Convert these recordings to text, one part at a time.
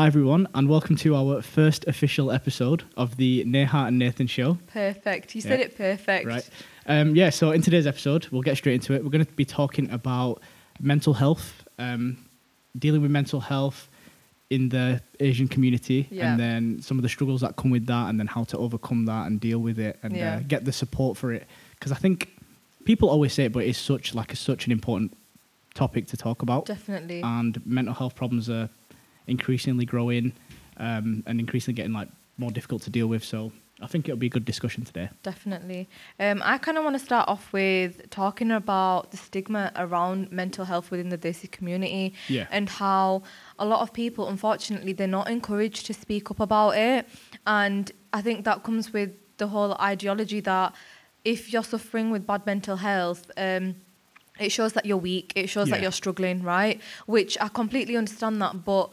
Hi, everyone, and welcome to our first official episode of the Neha and Nathan Show. Perfect. You said Yeah. it perfect. Right. Um, yeah, so in today's episode, we'll get straight into it. We're going to be talking about mental health, um, dealing with mental health in the Asian community, Yeah. and then some of the struggles that come with that, and then how to overcome that and deal with it and Yeah. uh, get the support for it. Because I think people always say it, but it's such like it's such an important topic to talk about. Definitely. and mental health problems are increasingly growing um, and increasingly getting like more difficult to deal with. So I think it'll be a good discussion today. Definitely. Um, I kind of want to start off with talking about the stigma around mental health within the Desi community Yeah. and how a lot of people, unfortunately, they're not encouraged to speak up about it. And I think that comes with the whole ideology that if you're suffering with bad mental health, um, it shows that you're weak. It shows that you're struggling, right? Which I completely understand that, but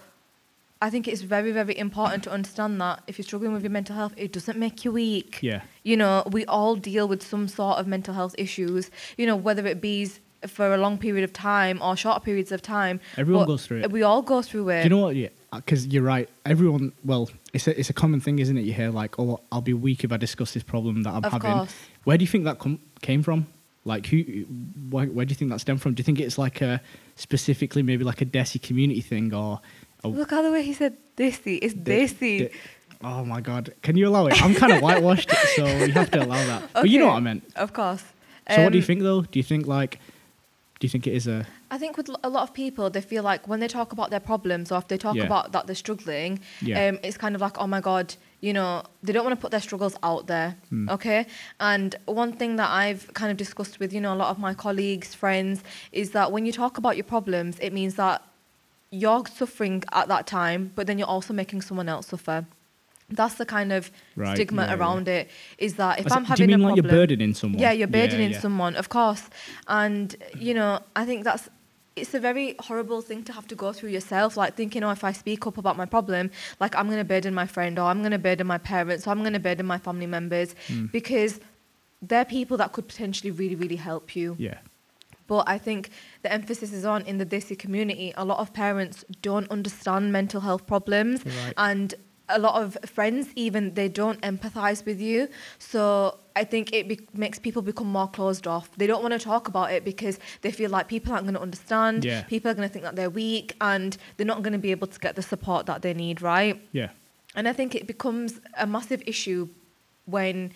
I think it's very, very important to understand that if you're struggling with your mental health, it doesn't make you weak. Yeah. You know, we all deal with some sort of mental health issues, you know, whether it be for a long period of time or short periods of time. Everyone but goes through it. We all go through it. Do you know what? Yeah, because you're right. Everyone, well, it's a it's a common thing, isn't it? You hear like, "Oh, I'll be weak if I discuss this problem that I'm Of having." course. Where do you think that com- came from? Like, who? Where, where do you think that stemmed from? Do you think it's like a specifically maybe like a Desi community thing or? A, Look how the way he said desi. It's De- desi. de- oh my god! Can you allow it? I'm kind of whitewashed, so you have to allow that. But you know what I meant. Of course. So what do you Um, think though? Do you think like, do you think it is a I think with a lot of people, they feel like when they talk about their problems or if they talk Yeah. about that they're struggling, Yeah. um, it's kind of like, oh my God, you know, they don't want to put their struggles out there. Hmm. Okay. And one thing that I've kind of discussed with, you know, a lot of my colleagues, friends, is that when you talk about your problems, it means that you're suffering at that time, but then you're also making someone else suffer. That's the kind of Right, stigma yeah, yeah. around it. Is that if I'm do having a like problem, you're burdening someone? yeah, you're burdening yeah. someone, of course. And you know, I think that's it's a very horrible thing to have to go through yourself. Like thinking, oh, if I speak up about my problem, like I'm gonna burden my friend, or I'm gonna burden my parents, or I'm gonna burden my family members, Hmm. because they're people that could potentially really, really help you. Yeah. But I think the emphasis is on in the Desi community. A lot of parents don't understand mental health problems, Right. and a lot of friends even they don't empathize with you. So I think it be- makes people become more closed off. They don't want to talk about it because they feel like people aren't going to understand. Yeah. People are going to think that they're weak, and they're not going to be able to get the support that they need. Right. Yeah. And I think it becomes a massive issue when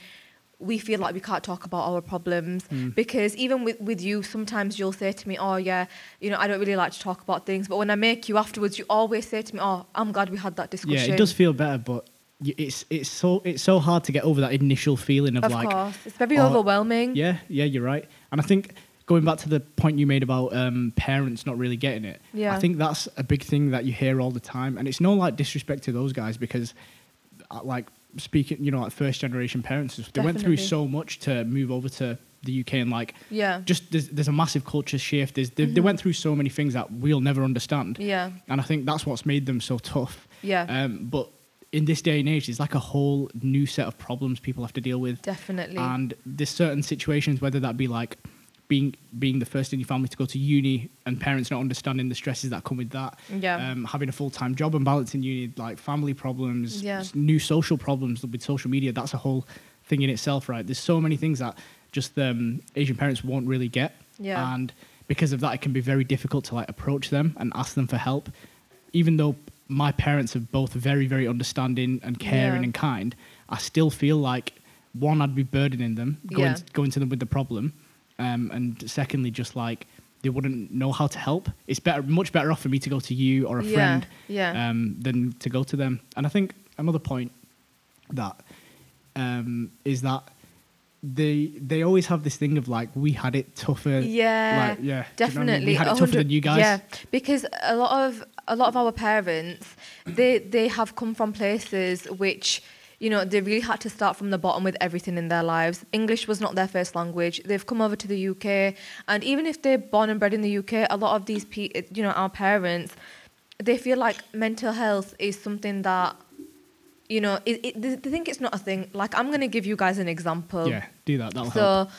we feel like we can't talk about our problems Mm. because even with, with you sometimes you'll say to me oh yeah you know i don't really like to talk about things but when i make you afterwards you always say to me oh i'm glad we had that discussion Yeah, it does feel better, but it's it's so it's so hard to get over that initial feeling of, of like, course it's very oh, overwhelming yeah, yeah, you're right. And I think going back to the point you made about um, parents not really getting it, Yeah. I think that's a big thing that you hear all the time, and it's no like disrespect to those guys because, uh, like speaking, you know, like first generation parents, they went through so much to move over to the UK and like yeah. just there's, there's a massive culture shift. There's, they, they Mhm. went through so many things that we'll never understand, yeah. And I think that's what's made them so tough. yeah. Um, but in this day and age, there's like a whole new set of problems people have to deal with, definitely. And there's certain situations, whether that be like being being the first in your family to go to uni and parents not understanding the stresses that come with that, yeah um, having a full time job and balancing uni, like family problems, Yeah. new social problems with social media. That's a whole thing in itself, right? There's so many things that just um, Asian parents won't really get, Yeah. and because of that, it can be very difficult to like approach them and ask them for help. Even though my parents are both very, very understanding and caring Yeah. and kind, I still feel like one, I'd be burdening them, going Yeah. going to them with the problem, um, and secondly, just like they wouldn't know how to help. It's better, much better off for me to go to you or a yeah friend yeah um, than to go to them. And I think another point that um, is that they they always have this thing of like we had it tougher. Yeah, like, yeah, do you know I mean? definitely. We had it tougher than you guys. Yeah, because a lot of a lot of our parents, they they have come from places which you know they really had to start from the bottom with everything in their lives. English was not their first language. They've come over to the UK, and even if they're born and bred in the UK, a lot of these pe- you know our parents, they feel like mental health is something that. You know, it, it, they think it's not a thing. Like, I'm going to give you guys an example. Yeah, do that. That'll help.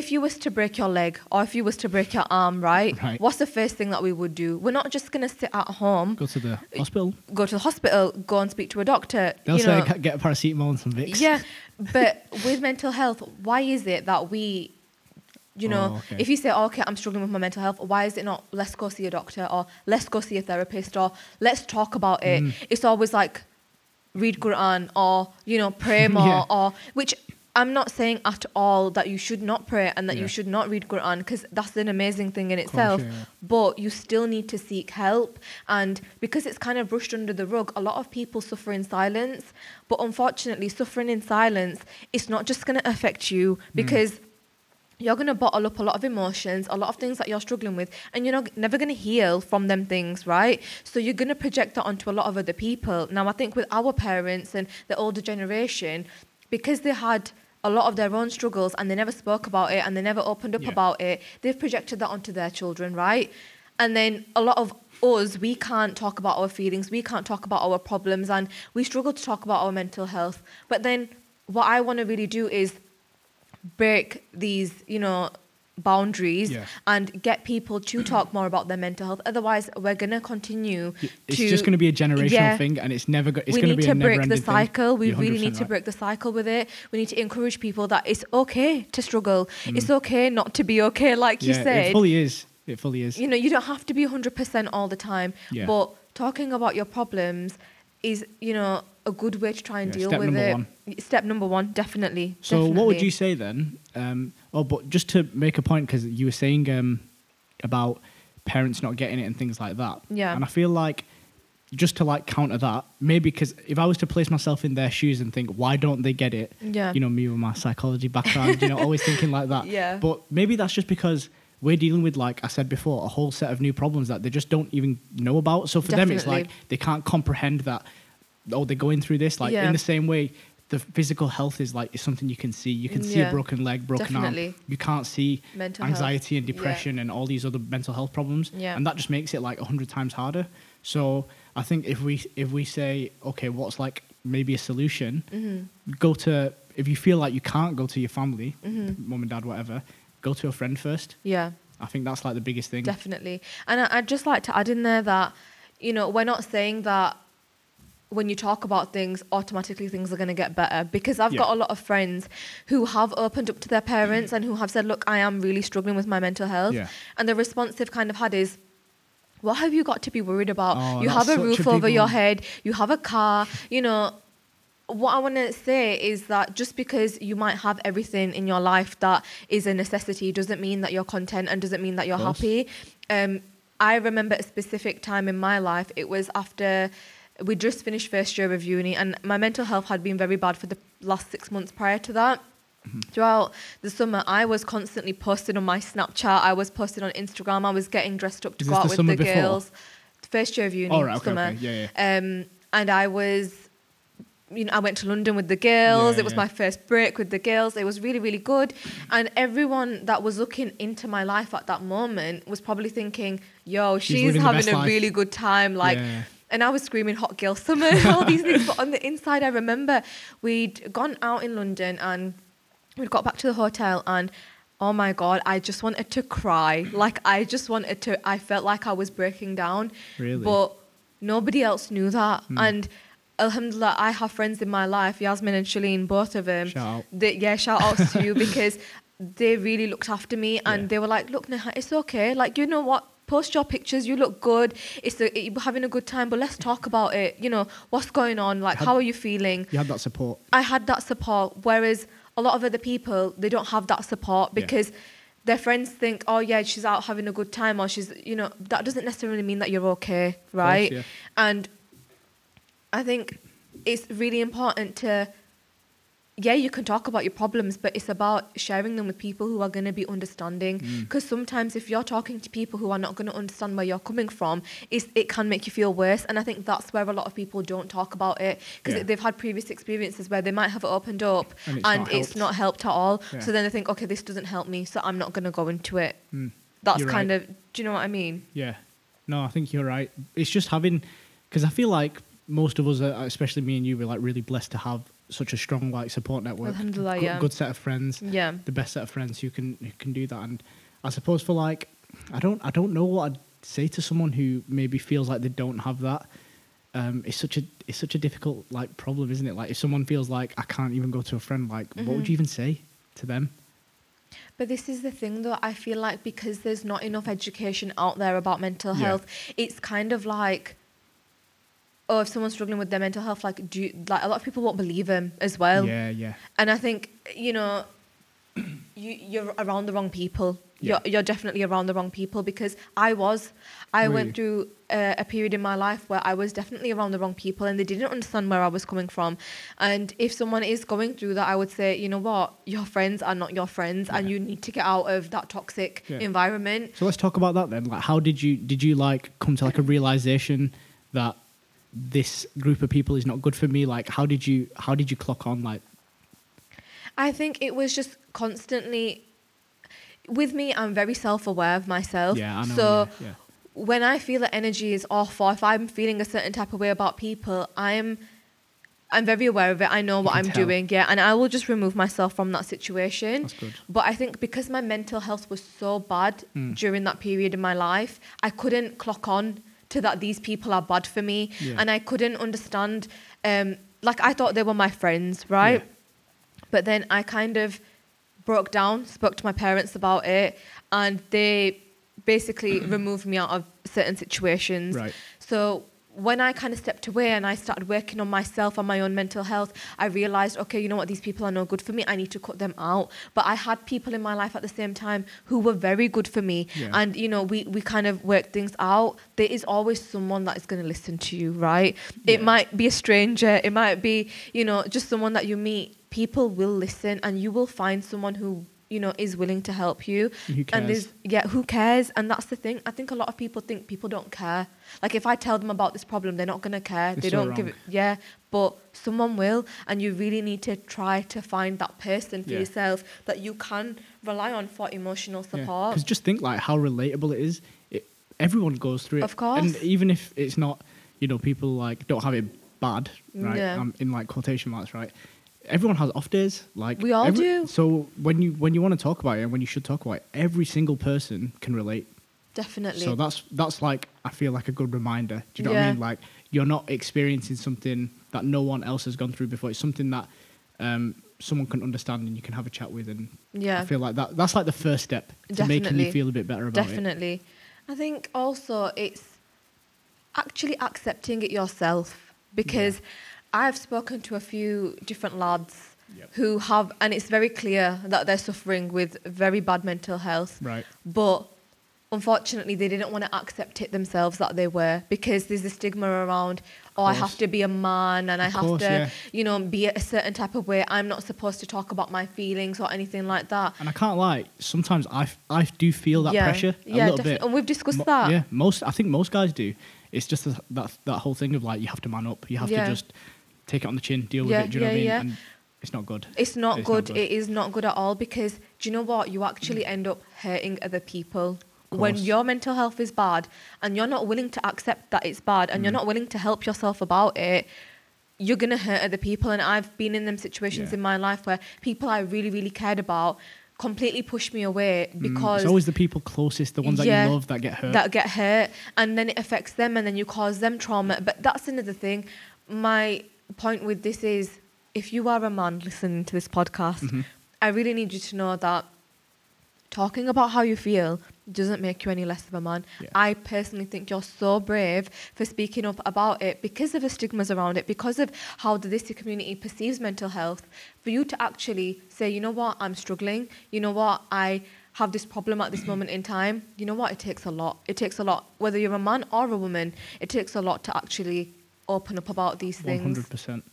If you was to break your leg or if you was to break your arm, right? Right. What's the first thing that we would do? We're not just gonna sit at home, Go to the hospital. go to the hospital, go and speak to a doctor. They'll you say know. "Ca- get a paracetamol and some Vicks. Yeah, but with mental health, why is it that we, you know, Oh, okay. if you say, oh, okay, I'm struggling with my mental health, why is it not let's go see a doctor or let's go see a therapist or let's talk about it? Mm. It's always like read Quran or you know pray more Yeah. or which. I'm not saying at all that you should not pray and that Yeah. you should not read Quran because that's an amazing thing in itself. yeah, yeah. But you still need to seek help. And because it's kind of brushed under the rug, a lot of people suffer in silence. But unfortunately, suffering in silence, it's not just going to affect you mm. because you're going to bottle up a lot of emotions, a lot of things that you're struggling with, and you're not, never going to heal from them things, right? So you're going to project that onto a lot of other people. Now, I think with our parents and the older generation, because they had a lot of their own struggles and they never spoke about it and they never opened up Yeah. about it, they've projected that onto their children, right? And then a lot of us, we can't talk about our feelings, we can't talk about our problems, and we struggle to talk about our mental health. But then what I want to really do is break these, you know, boundaries Yeah. and get people to talk more about their mental health. Otherwise, we're gonna continue It's to. just going to be a generational Yeah. thing, and it's never. Go- it's going to need be to a break never-ending the thing. cycle. We really need 100% to right. break the cycle with it. We need to encourage people that it's okay to struggle. Mm. It's okay not to be okay, like you Yeah, said it fully is. It fully is. you know you don't have to be 100% all the time Yeah. but talking about your problems is you know a good way to try and Yeah, deal step with number it one. step number one definitely So what would you say then? Um, oh, but just to make a point, because you were saying um, about parents not getting it and things like that. Yeah. And I feel like just to like counter that, maybe because if I was to place myself in their shoes and think, why don't they get it? Yeah. You know, me with my psychology background, you know, always thinking like that. Yeah. But maybe that's just because we're dealing with, like I said before, a whole set of new problems that they just don't even know about. So for them, it's like they can't comprehend that. Oh, they're going through this. Like Yeah. in the same way, the physical health is like is something you can see. You can see Yeah. a broken leg, broken Definitely. arm. You can't see Mental health. anxiety and Yeah. depression and all these other mental health problems. Yeah. And that just makes it like a hundred times harder. So I think if we if we say okay, what's like maybe a solution, Mm-hmm. go to if you feel like you can't go to your family, Mm-hmm. mum and dad, whatever, go to a friend first. yeah I think that's like the biggest thing. definitely and I, i'd just like to add in there that you know we're not saying that when you talk about things automatically things are going to get better because i've Yeah. got a lot of friends who have opened up to their parents and who have said look i am really struggling with my mental health Yeah. and the response they've kind of had is what have you got to be worried about Oh, you have a such a roof over your head you have a car you know what I want to say is that just because you might have everything in your life that is a necessity doesn't mean that you're content and doesn't mean that you're happy. Um, I remember a specific time in my life. It was after we just finished first year of uni, and my mental health had been very bad for the last six months prior to that. Mm-hmm. Throughout the summer, I was constantly posting on my Snapchat. I was posting on Instagram. I was getting dressed up to Is go out the with the before? girls. First year of uni, Oh, right, okay, summer. okay, yeah, Um, and I was you know, I went to London with the girls. Yeah, it was yeah. my first break with the girls. It was really, really good. And everyone that was looking into my life at that moment was probably thinking, yo, She's she's, having a life. really good time. Like, Yeah. And I was screaming hot girl summer and all these things. But on the inside, I remember we'd gone out in London and we'd got back to the hotel and oh my god i just wanted to cry like i just wanted to i felt like i was breaking down Really? but nobody else knew that Hmm. and alhamdulillah i have friends in my life yasmin and shalene both of them Shout out. they, yeah shout outs to you because they really looked after me and Yeah. they were like look Neha, it's okay like you know what post your pictures you look good it's a, you're having a good time but let's talk about it you know what's going on like Had- how are you feeling You had that support. I had that support, whereas a lot of other people they don't have that support Yeah. because their friends think, oh yeah, she's out having a good time, or she's you know that doesn't necessarily mean that you're okay, right? yeah. And I think it's really important to. Yeah, you can talk about your problems, but it's about sharing them with people who are going to be understanding. Mm. Because sometimes, if you're talking to people who are not going to understand where you're coming from, it's, it can make you feel worse. And I think that's where a lot of people don't talk about it because Yeah. they've had previous experiences where they might have opened up And and it's it's, not helped. not helped at all. Yeah. So then they think, okay, this doesn't help me, so I'm not going to go into it. Mm. That's You're kind right. of, do you know what I mean? Yeah. No, I think you're right. It's just having, because I feel like most of us, are, especially me and you, we're like really blessed to have such a strong like support network. Good, yeah. good set of friends, Yeah. the best set of friends who can who can do that. And I suppose for like, I don't I don't know what I'd say to someone who maybe feels like they don't have that. Um, it's such a it's such a difficult like problem, isn't it? Like if someone feels like I can't even go to a friend, like what would Mhm. you even say to them? But this is the thing, though. I feel like because there's not enough education out there about mental Yeah. health, it's kind of like, oh, if someone's struggling with their mental health, like, do you, like a lot of people won't believe them as well. yeah, yeah, And I think you know, you you're around the wrong people. Yeah. You're you're definitely around the wrong people because I was, I Were went you? through a, a period in my life where I was definitely around the wrong people and they didn't understand where I was coming from. And if someone is going through that, I would say, you know what, your friends are not your friends, and you need to get out of that toxic Yeah. environment. So let's talk about that then. Like, how did you did you like come to like a realization that this group of people is not good for me? Like, how did you how did you clock on? Like, I think it was just constantly. With me, I'm very self-aware of myself. yeah, I know. So yeah, yeah. when I feel that energy is off or if I'm feeling a certain type of way about people, I'm I'm very aware of it. I know You what I'm tell. doing, yeah, and I will just remove myself from that situation. that's good. But I think because my mental health was so bad Mm. during that period in my life, I couldn't clock on to that these people are bad for me, Yeah. and I couldn't understand. Um, like I thought they were my friends, right? Yeah. But then I kind of broke down, spoke to my parents about it, and they basically removed me out of certain situations. Right. So when I kind of stepped away and I started working on myself and my own mental health, I realized, okay, you know what, these people are no good for me. I need to cut them out. But I had people in my life at the same time who were very good for me. Yeah. And, you know, we, we kind of worked things out. There is always someone that is going to listen to you, right? It might be a stranger, it might be, you know, just someone that you meet. People will listen and you will find someone who, you know, is willing to help you. Who And there's yeah, who cares? And that's the thing. I think a lot of people think people don't care. Like if I tell them about this problem, they're not gonna care. They're they so don't give wrong. it. Yeah, but someone will, and you really need to try to find that person for Yeah. yourself that you can rely on for emotional support. Because just think like how relatable it is. It, everyone goes through it. Of course. And even if it's not, you know, people like don't have it bad, right? Yeah. Um, in like quotation marks, right? Everyone has off days. Like We all do. So when you when you want to talk about it and when you should talk about it, every single person can relate. Definitely. So that's that's like I feel like a good reminder. Do you know what I mean? Like you're not experiencing something that no one else has gone through before. It's something that um, someone can understand and you can have a chat with. And yeah. I feel like that that's like the first step to making Definitely. you feel a bit better about it. Definitely. I think also it's actually accepting it yourself because I've spoken to a few different lads Yep. who have, and it's very clear that they're suffering with very bad mental health, Right. but unfortunately they didn't want to accept it themselves that they were because there's a stigma around oh i have to be a man and i Of have course, to yeah. you know be a certain type of way i'm not supposed to talk about my feelings or anything like that And I can't lie. Sometimes I, f- I do feel that yeah. pressure a yeah little definitely. bit. and we've discussed Mo- that Yeah, most I think most guys do. It's just that that, that whole thing of like you have to man up. You have to just take it on the chin, deal Yeah, with it. Do you know what I mean? yeah. And it's not good. It's not It's not good. good. It is not good at all because do you know what? You actually end up hurting other people. When your mental health is bad and you're not willing to accept that it's bad and you're Mm. not willing to help yourself about it, you're going to hurt other people. And I've been in them situations Yeah. in my life where people I really, really cared about completely pushed me away Mm, because it's always the people closest, the ones that you love, that get hurt. that get hurt and then it affects them and then you cause them trauma but that's another thing my point with this is if you are a man listening to this podcast Mhm. i really need you to know that talking about how you feel doesn't make you any less of a man. Yeah. i personally think you're so brave for speaking up about it because of the stigmas around it because of how the Desi community perceives mental health for you to actually say you know what? I'm struggling. You know what? I have this problem at this moment in time. You know what? It takes a lot. It takes a lot. Whether you're a man or a woman it takes a lot to actually open up about these things hundred percent.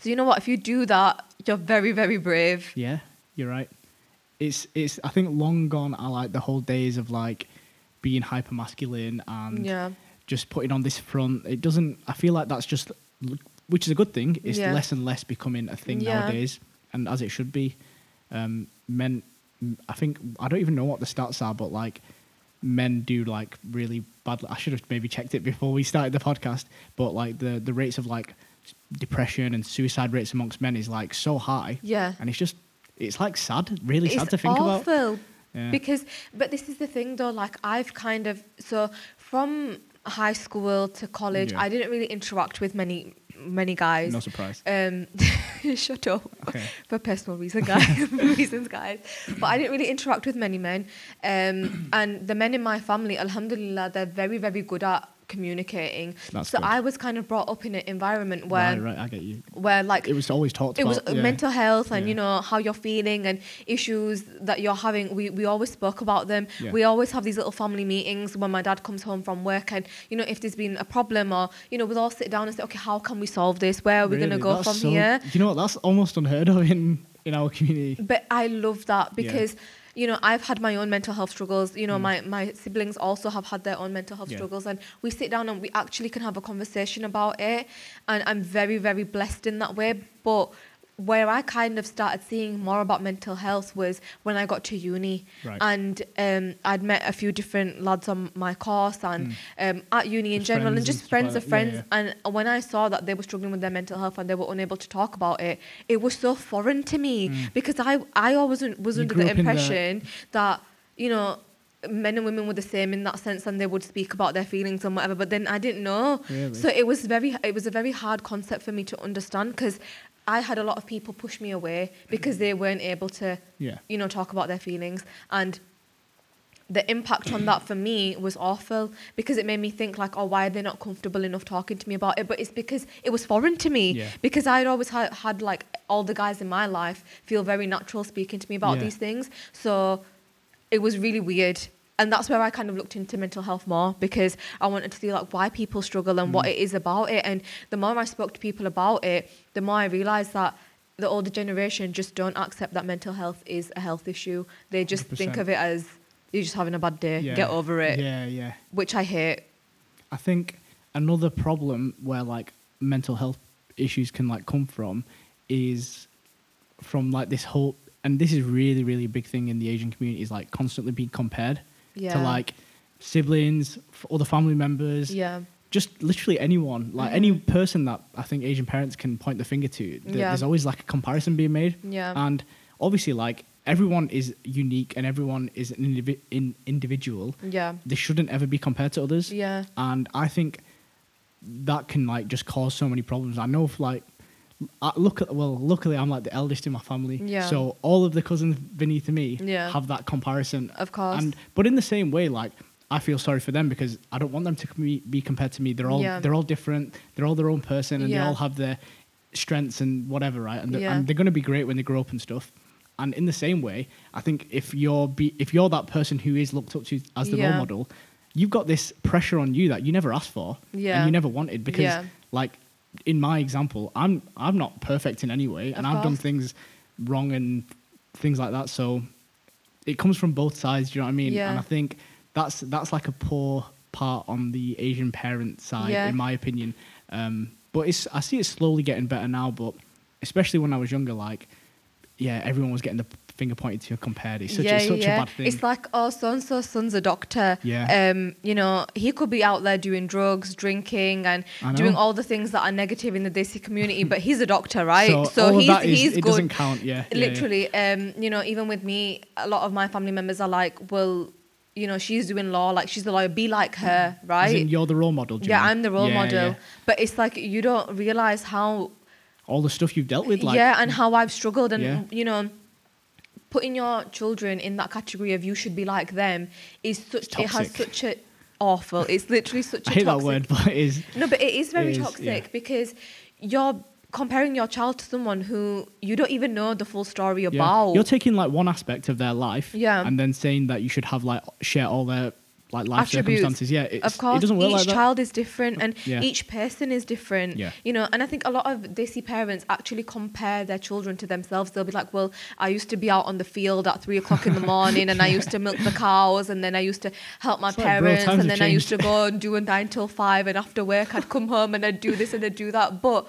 so you know what if you do that you're very very brave Yeah, you're right. It's it's. I think long gone are like the whole days of like being hyper masculine and yeah just putting on this front. It doesn't. I feel like that's just, which is a good thing. It's Yeah. less and less becoming a thing Yeah. nowadays, and as it should be. Um, men, I think I don't even know what the stats are, but like men do like really badly. I should have maybe checked it before we started the podcast, but like the the rates of like depression and suicide rates amongst men is like so high, Yeah. and it's just it's like sad, really sad to think about. awful. Yeah. Because, but this is the thing though, like I've kind of, so from high school to college, Yeah. I didn't really interact with many, many guys. no surprise. Um, shut up. Okay. For personal reason, guys. reasons, guys. But I didn't really interact with many men. Um, and the men in my family, alhamdulillah, they're very, very good at communicating. That's so good. I was kind of brought up in an environment where, right, right, I get you. where like It was always talked it was about. yeah. mental health and Yeah. you know how you're feeling and issues that you're having we, we always spoke about them Yeah. we always have these little family meetings when my dad comes home from work and you know if there's been a problem or you know we'll all sit down and say okay how can we solve this where are we going to go that's from so- here You know what? That's almost unheard of in in our community. but I love that because you know I've had my own mental health struggles. You know my my siblings also have had their own mental health Mm. Yeah. struggles, and we sit down and we actually can have a conversation about it. And I'm very very blessed in that way. But where I kind of started seeing more about mental health was when I got to uni, Right. and um, I'd met a few different lads on my course and um, at uni in Mm. Just general, and just friends of that. Yeah, friends. And when I saw that they were struggling with their mental health and they were unable to talk about it, it was so foreign to me because I I always was Mm. You under the- impression that you know men and women were the same in that sense and they would speak about their feelings and whatever but then I didn't know Really? so it was very it was a very hard concept for me to understand because I had a lot of people push me away because they weren't able to Yeah. you know talk about their feelings and the impact on that for me was awful because it made me think like oh why are they not comfortable enough talking to me about it but it's because it was foreign to me Yeah. because I'd always had, had like all the guys in my life feel very natural speaking to me about Yeah. these things so it was really weird and that's where I kind of looked into mental health more because I wanted to see like why people struggle and what Mm. it is about it and the more I spoke to people about it the more I realized that the older generation just don't accept that mental health is a health issue they just think 100%. of it as you're just having a bad day Yeah. get over it Yeah, yeah. which I hate I think another problem where like mental health issues can like come from is from like this whole and this is really really a big thing in the Asian community is like constantly being compared yeah to like siblings, f- other family members, yeah just literally anyone, like any mm-hmm. person that I think Asian parents can point the finger to. th- Yeah. There's always like a comparison being made, yeah and obviously like everyone is unique and everyone is an indivi- in individual. yeah They shouldn't ever be compared to others yeah and I think that can like just cause so many problems. I know if like I look at well, luckily I'm like the eldest in my family, Yeah. so all of the cousins beneath me Yeah. have that comparison. Of course. and but in the same way, like I feel sorry for them because I don't want them to be, be compared to me. They're all Yeah. they're all different. They're all their own person, and they all have their strengths and whatever, right? And they're, Yeah. and they're going to be great when they grow up and stuff. And in the same way, I think if you're be, if you're that person who is looked up to as the Yeah. role model, you've got this pressure on you that you never asked for Yeah. and you never wanted because Yeah. like in my example, I'm I'm not perfect in any way and Of I've done things wrong and things like that. So it comes from both sides, do you know what I mean? Yeah. And I think that's that's like a poor part on the Asian parent side, Yeah. in my opinion. Um, but it's I see it slowly getting better now, but especially when I was younger, like yeah, everyone was getting the finger pointed to your compared. It's such, yeah, it's such yeah. a bad thing. It's like, oh, so and so son's a doctor. Yeah. Um, you know, he could be out there doing drugs, drinking, and doing all the things that are negative in the Desi community, but he's a doctor, right? So, all he's is, he's it good. doesn't count. Yeah, yeah, yeah. Literally, um, you know, even with me, a lot of my family members are like, well, you know, she's doing law, like she's the lawyer, be like her, right? you're the role model. do you yeah, mean? I'm the role Yeah, model. yeah. But it's like you don't realize how All the stuff you've dealt with, like yeah, and how I've struggled, and Yeah. you know, putting your children in that category of you should be like them is such. It has such a awful. It's literally such a I hate toxic. that word, but it is. No, but it is very It is, toxic yeah. because you're comparing your child to someone who you don't even know the full story Yeah. about. You're taking like one aspect of their life, Yeah. and then saying that you should have like share all their like life Attributes. circumstances. Yeah, it's, of course, it doesn't work each like that. child is different, and Yeah. each person is different. Yeah. You know, and I think a lot of Desi parents actually compare their children to themselves. They'll be like, "Well, I used to be out on the field at three o'clock in the morning, and I used to milk the cows, and then I used to help my It's like, bro, parents, and then I used to go and do a nine till five, and after work I'd come home and I'd do this and I'd do that." But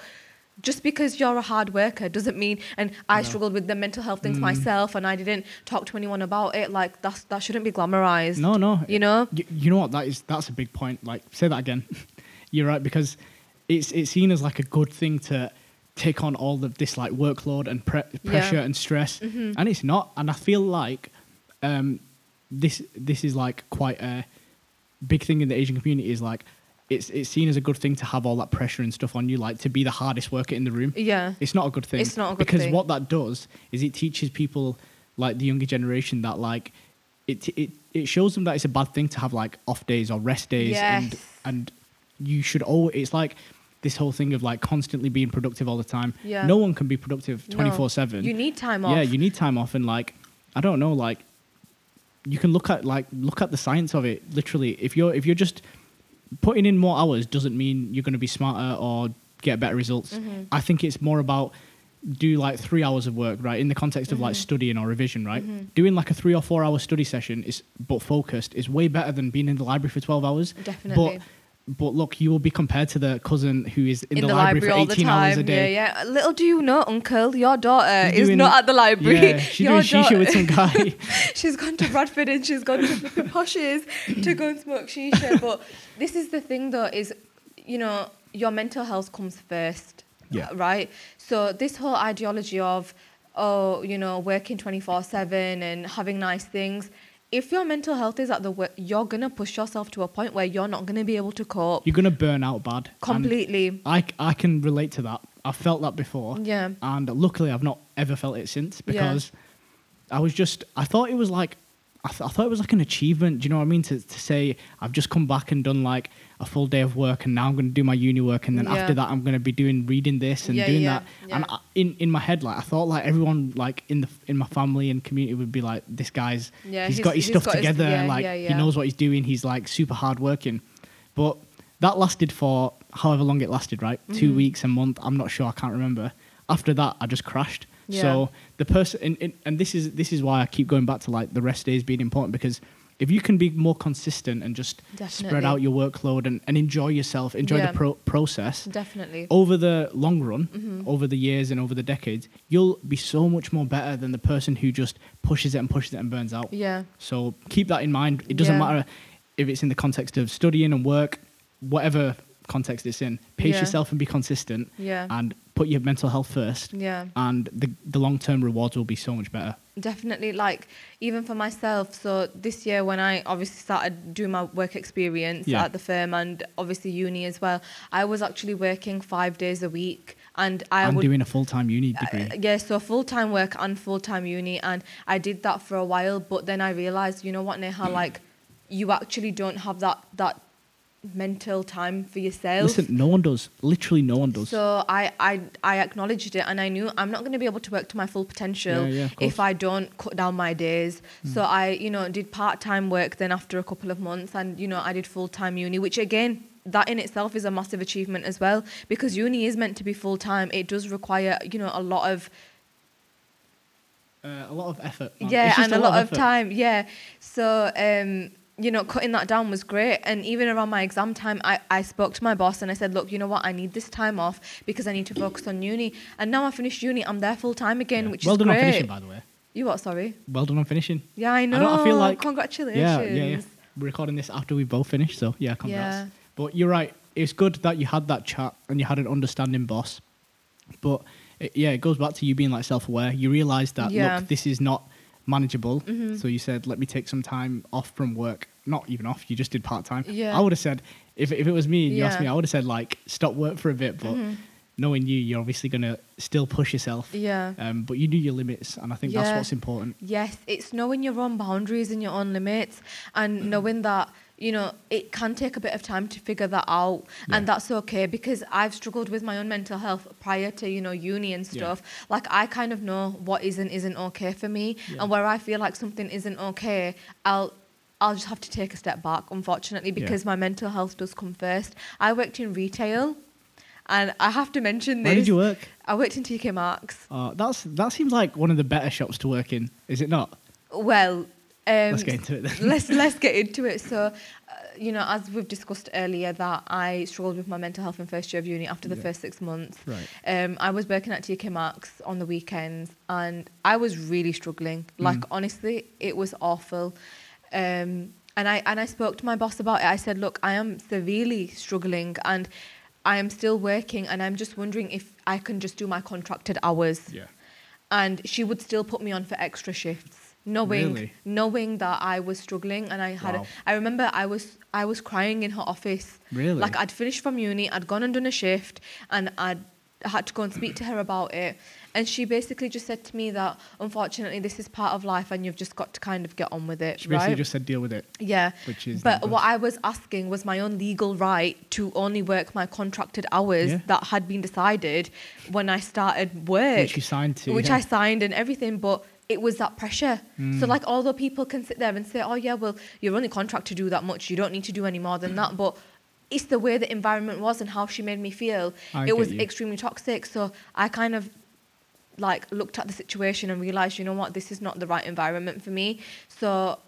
just because you're a hard worker doesn't mean and I No. struggled with the mental health things Mm. myself and I didn't talk to anyone about it like that's that shouldn't be glamorized No, no. you know You, you know what? That is that's a big point. Like, say that again. You're right because it's it's seen as like a good thing to take on all of this like workload and pre- pressure and stress, Mhm. and it's not. And I feel like um, this this is like quite a big thing in the Asian community. Is like it's it's seen as a good thing to have all that pressure and stuff on you, like to be the hardest worker in the room. Yeah. It's not a good thing. It's not a good thing. because thing. what that does is it teaches people like the younger generation that like it it it shows them that it's a bad thing to have like off days or rest days and Yes. and you should always it's like this whole thing of like constantly being productive all the time. Yeah. No one can be productive No. 24/7. You need time off. Yeah, you need time off and like I don't know like you can look at like look at the science of it literally if you're if you're just putting in more hours doesn't mean you're going to be smarter or get better results. Mhm. I think it's more about do like 3 hours of work, right? In the context of like Mhm. studying or revision, right? Mhm. Doing like a 3 or 4 hour study session is but focused is way better than being in the library for 12 hours. Definitely. But but look, you will be compared to the cousin who is in, in the, library, all for the 18 time. hours a day. Yeah, yeah. Little do you know, Uncle, your daughter She's is doing- not at the library. Yeah, she's Your doing shisha with some guy. she's gone to Bradford and she's gone to flipping poshes to go and smoke shisha. But this is the thing, though, is you know your mental health comes first, Yeah. Uh, right? So this whole ideology of oh, you know, working twenty four seven and having nice things. If your mental health is at the work, you're gonna push yourself to a point where you're not gonna be able to cope You're going to burn out bad. And completely. I, I can relate to that. I've felt that before. Yeah. And luckily, I've not ever felt it since Yeah. because I was just, I thought it was like, I, th- I thought it was like an achievement. Do you know what I mean? To, to say, I've just come back and done like a full day of work and now I'm going to do my uni work. And then Yeah. after that, I'm going to be doing reading this and Yeah, doing yeah, that. And. I, in, in my head, like, I thought like everyone like in the in my family and community would be like, this guy's, Yeah, he's got his he's stuff got his- together. yeah, like, yeah, he knows what he's doing. He's like super hard working. But that lasted for however long it lasted, right? Two Mhm. weeks, a month. I'm not sure. I can't remember. After that, I just crashed. Yeah. So the person, and, and, and this is this is why I keep going back to like the rest days being important because if you can be more consistent and just spread out your workload and, and enjoy yourself, enjoy Yeah. the pro- process Definitely. over the long run, Mhm. over the years and over the decades, you'll be so much more better than the person who just pushes it and pushes it and burns out. Yeah. So keep that in mind. It doesn't Yeah. matter if it's in the context of studying and work, whatever context it's in. Pace Yeah. yourself and be consistent Yeah. and put your mental health first. Yeah. And the, the long term rewards will be so much better. Definitely, like even for myself. So this year, when I obviously started doing my work experience Yeah. at the firm and obviously uni as well, I was actually working five days a week, and I I'm doing a full time uni Uh, degree. yeah, so full time work and full time uni, and I did that for a while. But then I realized, you know what, Neha, like you actually don't have that that mental time for yourself. Listen, no one does. Literally, no one does. So I, I I acknowledged it and I knew I'm not going to be able to work to my full potential Yeah, yeah, if I don't cut down my days. So I, you know, did part-time work then after a couple of months and you know, I did full-time uni which again that in itself is a massive achievement as well because uni is meant to be full-time. It does require, you know, a lot of uh, a lot of effort. man. yeah, and a lot, of effort. time. Yeah. So, um, you know, cutting that down was great. And even around my exam time, I, I spoke to my boss and I said, look, you know what? I need this time off because I need to focus on uni. And now I finished uni, I'm there full time again, Yeah. which well is great. Well done on finishing, by the way. You what? Sorry. Well done on finishing. Yeah, I know. don't- I feel like- Congratulations. Yeah, yeah, yeah. We're recording this after we both finished, so yeah, congrats. Yeah. But you're right. It's good that you had that chat and you had an understanding boss. But it, yeah, it goes back to you being like self-aware. You realize that Yeah. look, this is not manageable. Mhm. So you said, let me take some time off from work. Not even off. You just did part time. Yeah. I would have said, if if it was me and you asked Yeah. me, I would have said like stop work for a bit. But Mhm. knowing you, you're obviously gonna still push yourself. Yeah. Um, but you knew your limits, and I think that's Yeah. what's important. Yes, it's knowing your own boundaries and your own limits and knowing that, you know, it can take a bit of time to figure that out. And Yeah. that's okay because I've struggled with my own mental health prior to, you know, uni and Yeah. stuff. Like I kind of know what is and isn't okay for me. Yeah. And where I feel like something isn't okay, I'll I'll just have to take a step back, unfortunately, Yeah. because my mental health does come first. I worked in retail and I have to mention this. Where did you work? I worked in TK Maxx. Uh, that's that seems like one of the better shops to work in, is it not? Well, um, Let's get into it then. let's let's get into it. So, uh, you know, as we've discussed earlier, that I struggled with my mental health in first year of uni after the Yeah. first six months. Right. Um, I was working at TK Maxx on the weekends, and I was really struggling. Like Mm. honestly, it was awful. Um, and I and I spoke to my boss about it. I said, "Look, I am severely struggling, and I am still working and I'm just wondering if I can just do my contracted hours. Yeah. And she would still put me on for extra shifts, knowing Really? knowing that I was struggling and I had. Wow. A, I remember I was I was crying in her office. Really? Like I'd finished from uni, I'd gone and done a shift, and I'd had to go and speak to her about it. And she basically just said to me that unfortunately this is part of life and you've just got to kind of get on with it. She basically right? just said deal with it. Yeah. Which is But what I was asking was my own legal right to only work my contracted hours Yeah. that had been decided when I started work. Which you signed to. Which yeah. I signed and everything, but it was that pressure. So Mm. like although people can sit there and say, Oh yeah, well, you're only contracted to do that much, you don't need to do any more than that. But it's the way the environment was and how she made me feel. I it was you. extremely toxic. So I kind of like looked at the situation and realized, you know what, this is not the right environment for me. So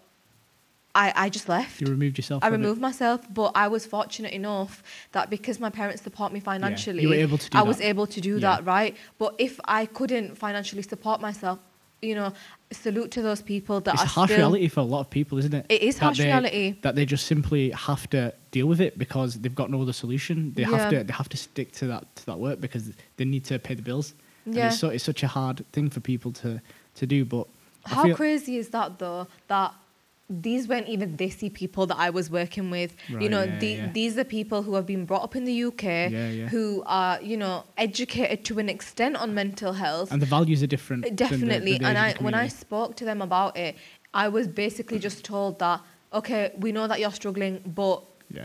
I, I just left. You removed yourself. I from it. removed myself, but I was fortunate enough that because my parents support me financially, you were able to do I was able to do Yeah. that, right? But if I couldn't financially support myself, you know, salute to those people that It's are a harsh still. reality for a lot of people, isn't it? It is That harsh they- reality. That they just simply have to deal with it because they've got no other solution. They have to they have to stick to that to that work because they need to pay the bills. And Yeah. it's, so, it's such a hard thing for people to to do. But How crazy is that though? That these weren't even desi people that I was working with. you know, yeah, the, yeah. these are people who have been brought up in the UK, Yeah, who are you know educated to an extent on mental health. and the values are different. than the- Definitely. the and I, when I spoke to them about it, I was basically just told that, okay, we know that you're struggling, but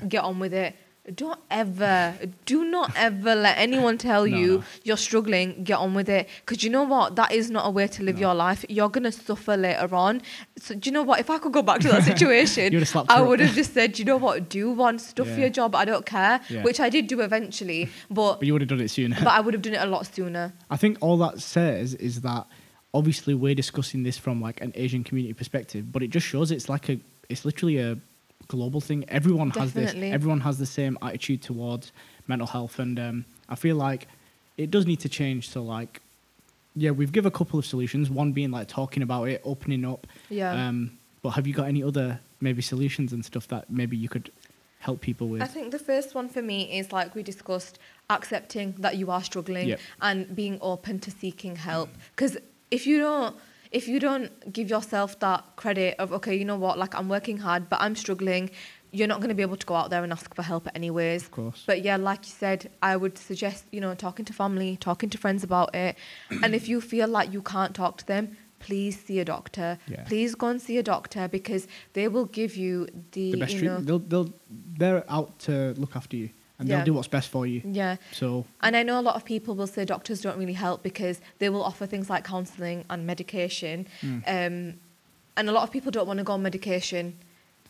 get on with it. Don't ever, do not ever let anyone tell No, you no. you're struggling, get on with it. Because you know what? That is not a way to live No. your life. You're going to suffer later on. So, do you know what? If I could go back to that situation, You would've slapped I would have just said, you know what? Do one, stuff Yeah. your job. I don't care. Yeah. Which I did do eventually. But, but you would have done it sooner. but I would have done it a lot sooner. I think all that says is that obviously we're discussing this from like an Asian community perspective, but it just shows it's like a it's literally a global thing. Everyone has this. Everyone has the same attitude towards mental health, and um, I feel like it does need to change. So like, yeah, we've give a couple of solutions. One being like talking about it, opening up. Yeah. Um, but have you got any other maybe solutions and stuff that maybe you could help people with? I think the first one for me is like we discussed, accepting that you are struggling Yep. and being open to seeking help. Because if you don't, if you don't give yourself that credit of okay, you know what, like I'm working hard, but I'm struggling, you're not going to be able to go out there and ask for help anyways. Of course. But yeah, like you said, I would suggest you know talking to family, talking to friends about it, and if you feel like you can't talk to them. Please see a doctor. Yeah. Please go and see a doctor because they will give you the, the best you know, treatment. They'll they'll they're out to look after you, and Yeah. they'll do what's best for you. yeah. So And I know a lot of people will say doctors don't really help because they will offer things like counselling and medication. Mm. Um, and a lot of people don't want to go on medication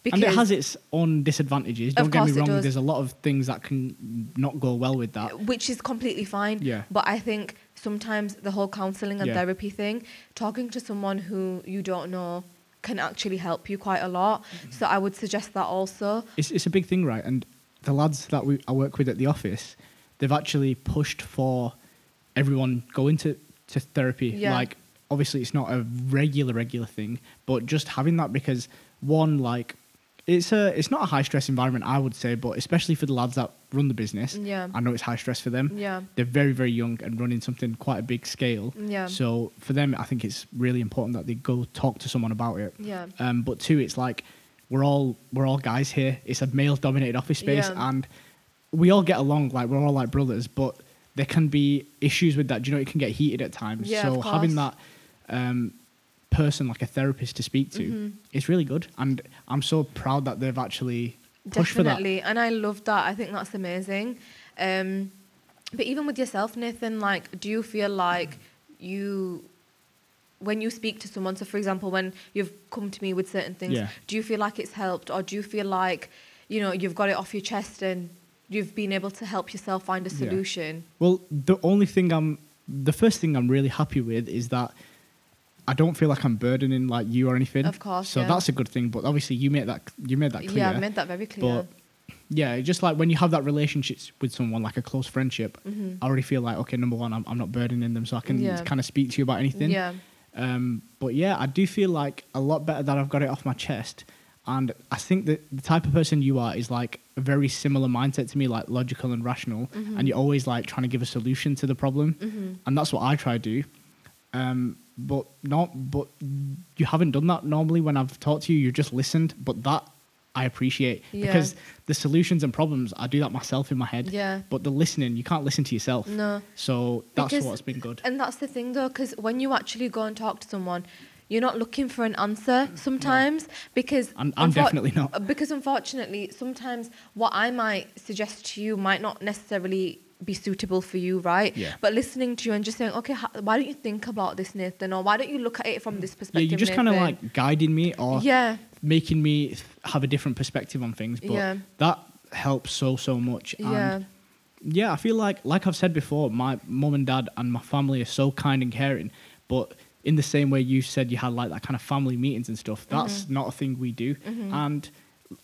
because and it has its own disadvantages. Don't get me wrong. There's a lot of things that can not go well with that. which is completely fine. Yeah. But I think sometimes the whole counselling and Yeah. therapy thing, talking to someone who you don't know can actually help you quite a lot. Mm-hmm. So I would suggest that also. It's it's a big thing, right? And the lads that we I work with at the office, they've actually pushed for everyone going to to therapy. Yeah. Like obviously it's not a regular regular thing, but just having that because one like it's a it's not a high stress environment I would say, but especially for the lads that run the business. Yeah. I know it's high stress for them. Yeah. They're very very young and running something quite a big scale. Yeah. So for them, I think it's really important that they go talk to someone about it. Yeah. Um, but two, it's like we're all we're all guys here. It's a male-dominated office space, Yeah. and we all get along. Like we're all like brothers, but there can be issues with that. Do you know it can get heated at times? Yeah, so having that um, person, like a therapist, to speak to, Mhm. it's really good. And I'm so proud that they've actually pushed for that. Definitely, and I love that. I think that's amazing. Um, but even with yourself, Nathan, like, do you feel like you, when you speak to someone, so for example, when you've come to me with certain things, Yeah. do you feel like it's helped, or do you feel like, you know, you've got it off your chest and you've been able to help yourself find a Yeah. solution? Well, the only thing I'm, the first thing I'm really happy with is that I don't feel like I'm burdening like you or anything. Of course, So yeah. that's a good thing. But obviously, you made that you made that clear. Yeah, I made that very clear. But yeah, just like when you have that relationship with someone, like a close friendship, Mhm. I already feel like okay, number one, I'm, I'm not burdening them, so I can Yeah. kind of speak to you about anything. Yeah, Um, but yeah, I do feel like a lot better that I've got it off my chest, And I think that the type of person you are is like a very similar mindset to me, like logical and rational. Mm-hmm. And you're always like trying to give a solution to the problem. And that's what I try to do. Um, but not, but you haven't done that normally when I've talked to you. You just listened, but that I appreciate Yeah. because the solutions and problems I do that myself in my head. Yeah. But the listening, you can't listen to yourself. No. So that's Because- what's been good. And that's the thing though, because when you actually go and talk to someone, you're not looking for an answer sometimes because I'm- I'm unfor- definitely not. Because unfortunately, sometimes what I might suggest to you might not necessarily be suitable for you, right? Yeah. But listening to you and just saying, okay, ho- why don't you think about this, Nathan, or why don't you look at it from this Yeah, perspective? you're just kind of like guiding me or yeah, making me have a different perspective on things. But Yeah. that helps so so much. yeah, And yeah, I feel like like I've said before, my mum and dad and my family are so kind and caring. But in the same way you said you had like that kind of family meetings and stuff, that's Mm-hmm. not a thing we do. And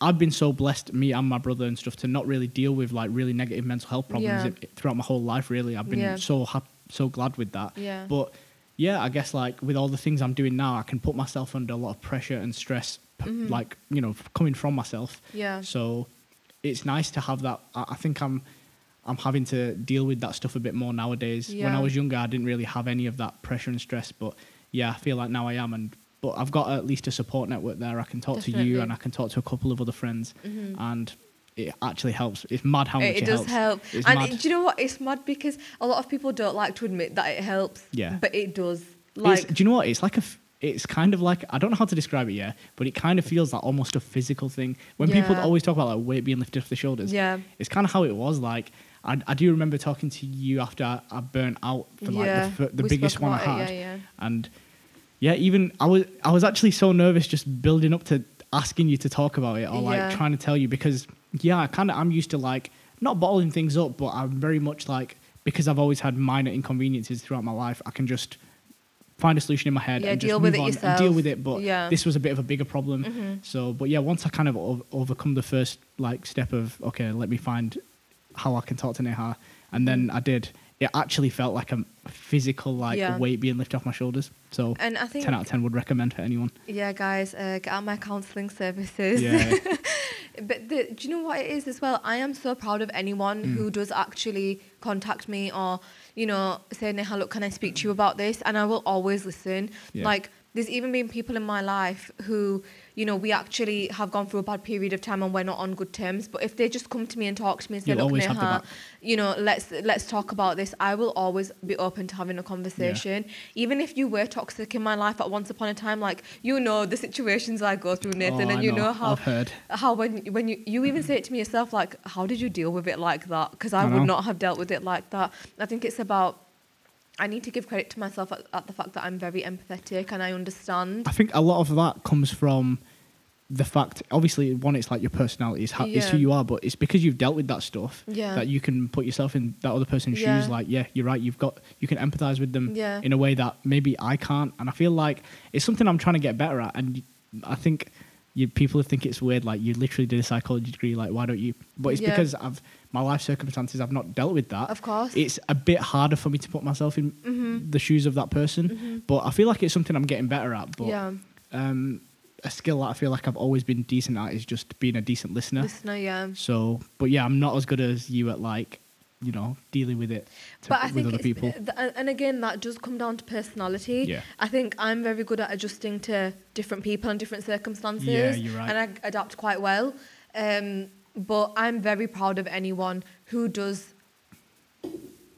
I've been so blessed, me and my brother and stuff, to not really deal with like really negative mental health problems Yeah. throughout my whole life. Really, I've been Yeah. so hap- so glad with that. Yeah. But yeah, I guess like with all the things I'm doing now, I can put myself under a lot of pressure and stress, p- like you know, coming from myself. Mm-hmm. Yeah. So it's nice to have that. I, I think I'm I'm having to deal with that stuff a bit more nowadays. Yeah. When I was younger, I didn't really have any of that pressure and stress, but yeah, I feel like now I am, and but I've got at least a support network there. I can talk to you, and I can talk to a couple of other friends, Mhm. and it actually helps. It's mad how much it, does helps. help. It's and it- do you know what? It's mad because a lot of people don't like to admit that it helps. Yeah. But it does. It's- Like, do you know what? It's like a. f- It's kind of like I don't know how to describe it yet, but it kind of feels like almost a physical thing. When people always talk about like weight being lifted off the shoulders, yeah. it's kind of how it was. Like I, I do remember talking to you after I, I burnt out for like yeah. the, the we biggest one I had, it, Yeah, yeah. and yeah, even I was I was actually so nervous just building up to asking you to talk about it or like Yeah. trying to tell you because yeah, I kind of I'm used to like not bottling things up, but I'm very much like because I've always had minor inconveniences throughout my life, I can just find a solution in my head Yeah, and just deal move with it on and deal with it. But Yeah. this was a bit of a bigger problem. Mhm. So, but yeah, once I kind of ov- overcome the first like step of okay, let me find how I can talk to Neha, and then I did. It actually felt like a physical like Yeah. weight being lifted off my shoulders. So And I think, ten out of ten would recommend for anyone. yeah, guys, uh, get out my counselling services. Yeah, But the, do you know what it is as well? I am so proud of anyone Mm. who does actually contact me or, you know, say, Neha, look, can I speak to you about this? And I will always listen. Yeah. Like, there's even been people in my life who, you know, we actually have gone through a bad period of time and we're not on good terms. But if they just come to me and talk to me and say, You'll look, Neha, you know, let's let's talk about this. I will always be open to having a conversation, even if you were toxic in my life at once upon a time. Like you know the situations I go through, Nathan, Oh, and I you know, how I've heard. how when when you you even say it to me yourself, like how did you deal with it like that? Because I, I would know. not have dealt with it like that. I think it's about. I need to give credit to myself at, at the fact that I'm very empathetic and I understand. I think a lot of that comes from the fact, obviously, one, it's like your personality, it's, how, it's who you are, but it's because you've dealt with that stuff Yeah. that you can put yourself in that other person's Yeah. shoes. Like, yeah, you're right. You've got you can empathize with them Yeah. in a way that maybe I can't, and I feel like it's something I'm trying to get better at. And I think you, people think it's weird. Like, you literally did a psychology degree. Like, why don't you? But it's Yeah. because I've my life circumstances. I've not dealt with that. Of course. it's a bit harder for me to put myself in Mhm. the shoes of that person. Mhm. But I feel like it's something I'm getting better at. But yeah, um, a skill that I feel like I've always been decent at is just being a decent listener. listener, yeah. So, but yeah, I'm not as good as you at like, you know, dealing with it to, but I with think other people. th- and again that does come down to personality. Yeah. I think I'm very good at adjusting to different people and different circumstances. Yeah, you're right. And I adapt quite well. Um, but I'm very proud of anyone who does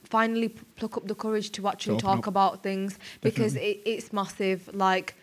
finally pluck up the courage to actually talk up. about things because it, it's massive. Like,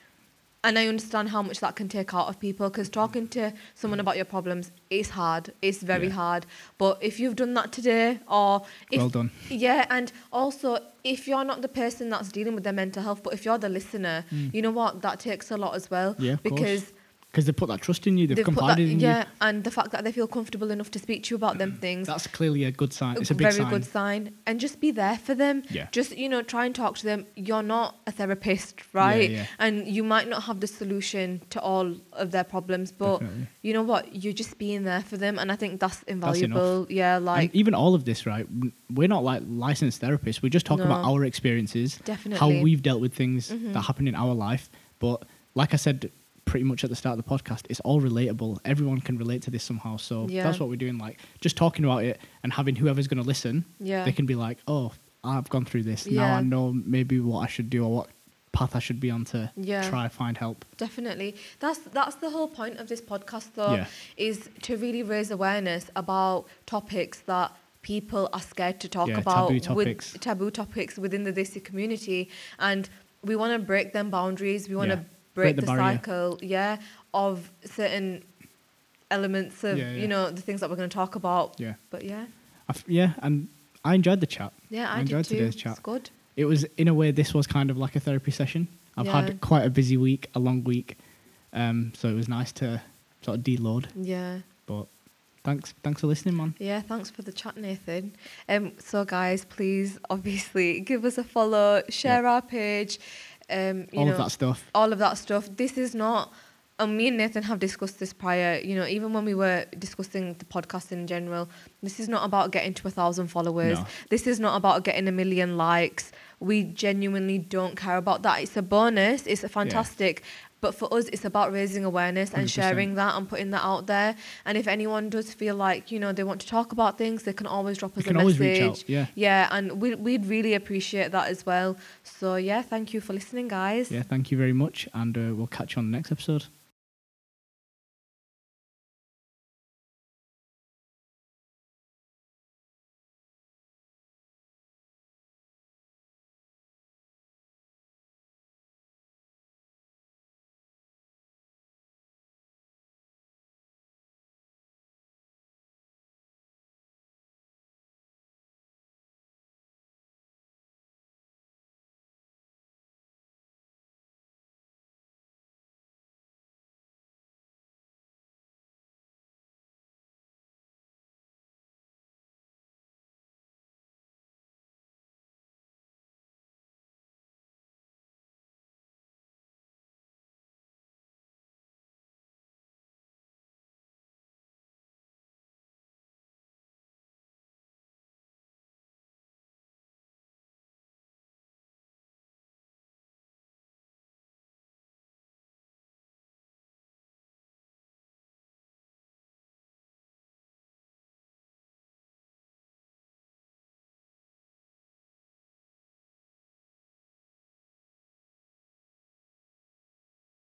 and I understand how much that can take out of people because talking to someone about your problems is hard. It's very Yeah. hard. But if you've done that today, or if Well done. yeah, and also if you're not the person that's dealing with their mental health, but if you're the listener, you know what? That takes a lot as well. Mm. Yeah, of course. Because they put that trust in you, they've, they've put that, in yeah, you. and the fact that they feel comfortable enough to speak to you about them things. That's clearly a good sign. It's a big very sign. good sign, and just be there for them. Yeah. Just you know, try and talk to them. You're not a therapist, right? yeah. And you might not have the solution to all of their problems, but Definitely. you know what? You're just being there for them, and I think that's invaluable. yeah, like and even all of this, right? We're not like licensed therapists. We're just talk about our experiences, Definitely. how we've dealt with things Mhm. that happen in our life. But like I said pretty much at the start of the podcast, it's all relatable. Everyone can relate to this somehow. So Yeah. that's what we're doing. Like just talking about it and having whoever's going to listen, Yeah. they can be like, oh, I've gone through this. Now I know maybe what I should do or what path I should be on to Yeah. try find help. Definitely. That's that's the whole point of this podcast though Yeah. is to really raise awareness about topics that people are scared to talk Yeah, about taboo topics. with taboo topics within the Desi community and we want to break them boundaries. We want to Yeah. Break, Break the the, cycle, yeah, of certain elements of, Yeah, yeah. you know, the things that we're going to talk about. Yeah. But yeah. I f- yeah, and I enjoyed the chat. Yeah, I, I enjoyed did today's chat. It's good. It was in a way this was kind of like a therapy session. I've Yeah. had quite a busy week, a long week, um, so it was nice to sort of deload. Yeah. But thanks, thanks for listening, man. Yeah, thanks for the chat, Nathan. Um, so guys, please obviously give us a follow, share our page, um, you All know, of that stuff. all of that stuff. This is not. And me and Nathan have discussed this prior. You know, even when we were discussing the podcast in general, this is not about getting to a thousand followers. No. This is not about getting a million likes. We genuinely don't care about that. It's a bonus. It's a fantastic. But for us, it's about raising awareness and 100%. sharing that and putting that out there. And if anyone does feel like you know they want to talk about things, they can always drop us You a always message. reach out. Yeah, Yeah, and we, we'd really appreciate that as well. So yeah, thank you for listening, guys. yeah. Thank you very much, and uh, we'll catch you on the next episode.